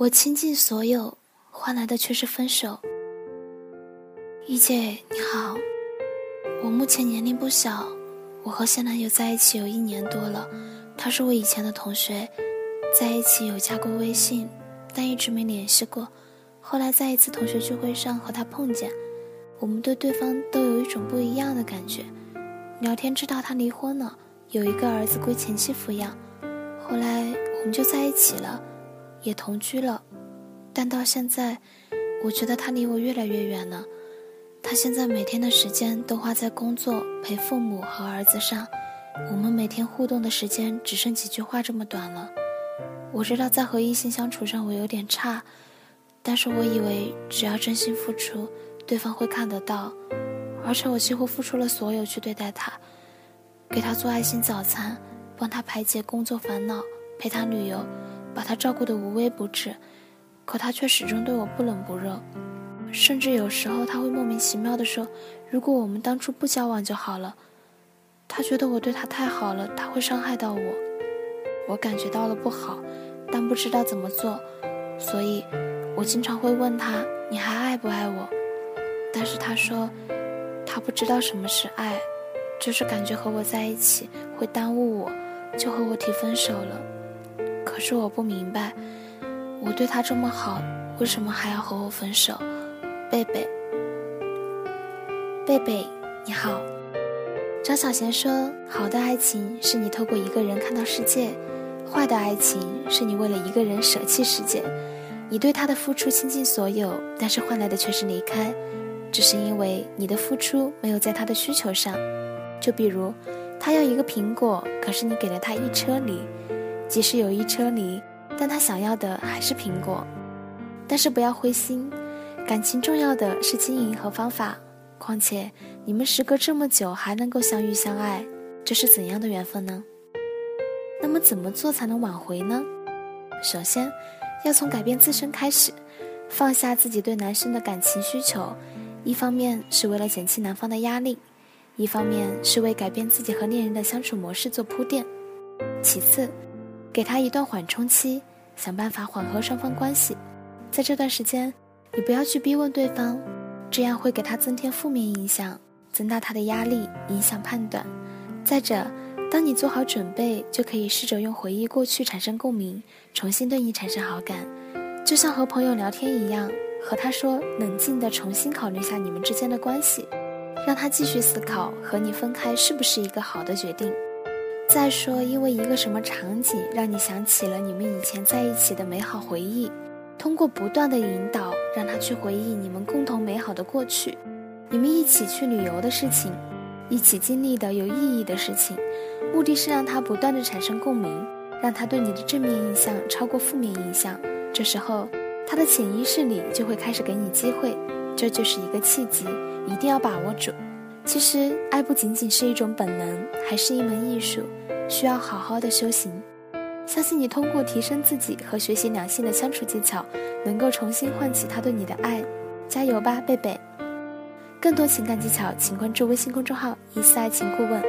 我倾尽所有，换来的却是分手。一姐你好，我目前年龄不小，我和现男友在一起有一年多了，他是我以前的同学，在一起有加过微信，但一直没联系过。后来在一次同学聚会上和他碰见，我们对对方都有一种不一样的感觉。聊天知道他离婚了，有一个儿子归前妻抚养。后来我们就在一起了，也同居了。但到现在，我觉得他离我越来越远了。他现在每天的时间都花在工作、陪父母和儿子上，我们每天互动的时间只剩几句话这么短了。我知道在和异性相处上我有点差。但是我以为只要真心付出，对方会看得到，而且我几乎付出了所有去对待他，给他做爱心早餐，帮他排解工作烦恼，陪他旅游，把他照顾得无微不至，可他却始终对我不冷不热，甚至有时候他会莫名其妙地说：“如果我们当初不交往就好了。”他觉得我对他太好了，他会伤害到我，我感觉到了不好，但不知道怎么做，所以。我经常会问他：“你还爱不爱我？”但是他说，他不知道什么是爱，就是感觉和我在一起会耽误我，就和我提分手了。是我不明白，我对他这么好，为什么还要和我分手？贝贝，贝贝，你好。张小娴说：“好的爱情是你透过一个人看到世界，坏的爱情是你为了一个人舍弃世界。”你对他的付出倾尽所有，但是换来的却是离开，只是因为你的付出没有在他的需求上。就比如，他要一个苹果，可是你给了他一车梨。即使有一车梨，但他想要的还是苹果。但是不要灰心，感情重要的是经营和方法。况且你们时隔这么久还能够相遇相爱，这是怎样的缘分呢？那么怎么做才能挽回呢？首先。要从改变自身开始，放下自己对男生的感情需求，一方面是为了减轻男方的压力，一方面是为改变自己和恋人的相处模式做铺垫。其次，给他一段缓冲期，想办法缓和双方关系。在这段时间，你不要去逼问对方，这样会给他增添负面影响，增大他的压力，影响判断。再者，当你做好准备，就可以试着用回忆过去产生共鸣，重新对你产生好感，就像和朋友聊天一样，和他说，冷静地重新考虑下你们之间的关系，让他继续思考和你分开是不是一个好的决定。再说，因为一个什么场景让你想起了你们以前在一起的美好回忆，通过不断的引导，让他去回忆你们共同美好的过去，你们一起去旅游的事情，一起经历的有意义的事情。目的是让他不断的产生共鸣，让他对你的正面印象超过负面印象。这时候，他的潜意识里就会开始给你机会，这就是一个契机，一定要把握住。其实，爱不仅仅是一种本能，还是一门艺术，需要好好的修行。相信你通过提升自己和学习两性的相处技巧，能够重新唤起他对你的爱。加油吧，贝贝！更多情感技巧，请关注微信公众号“一次爱情顾问”。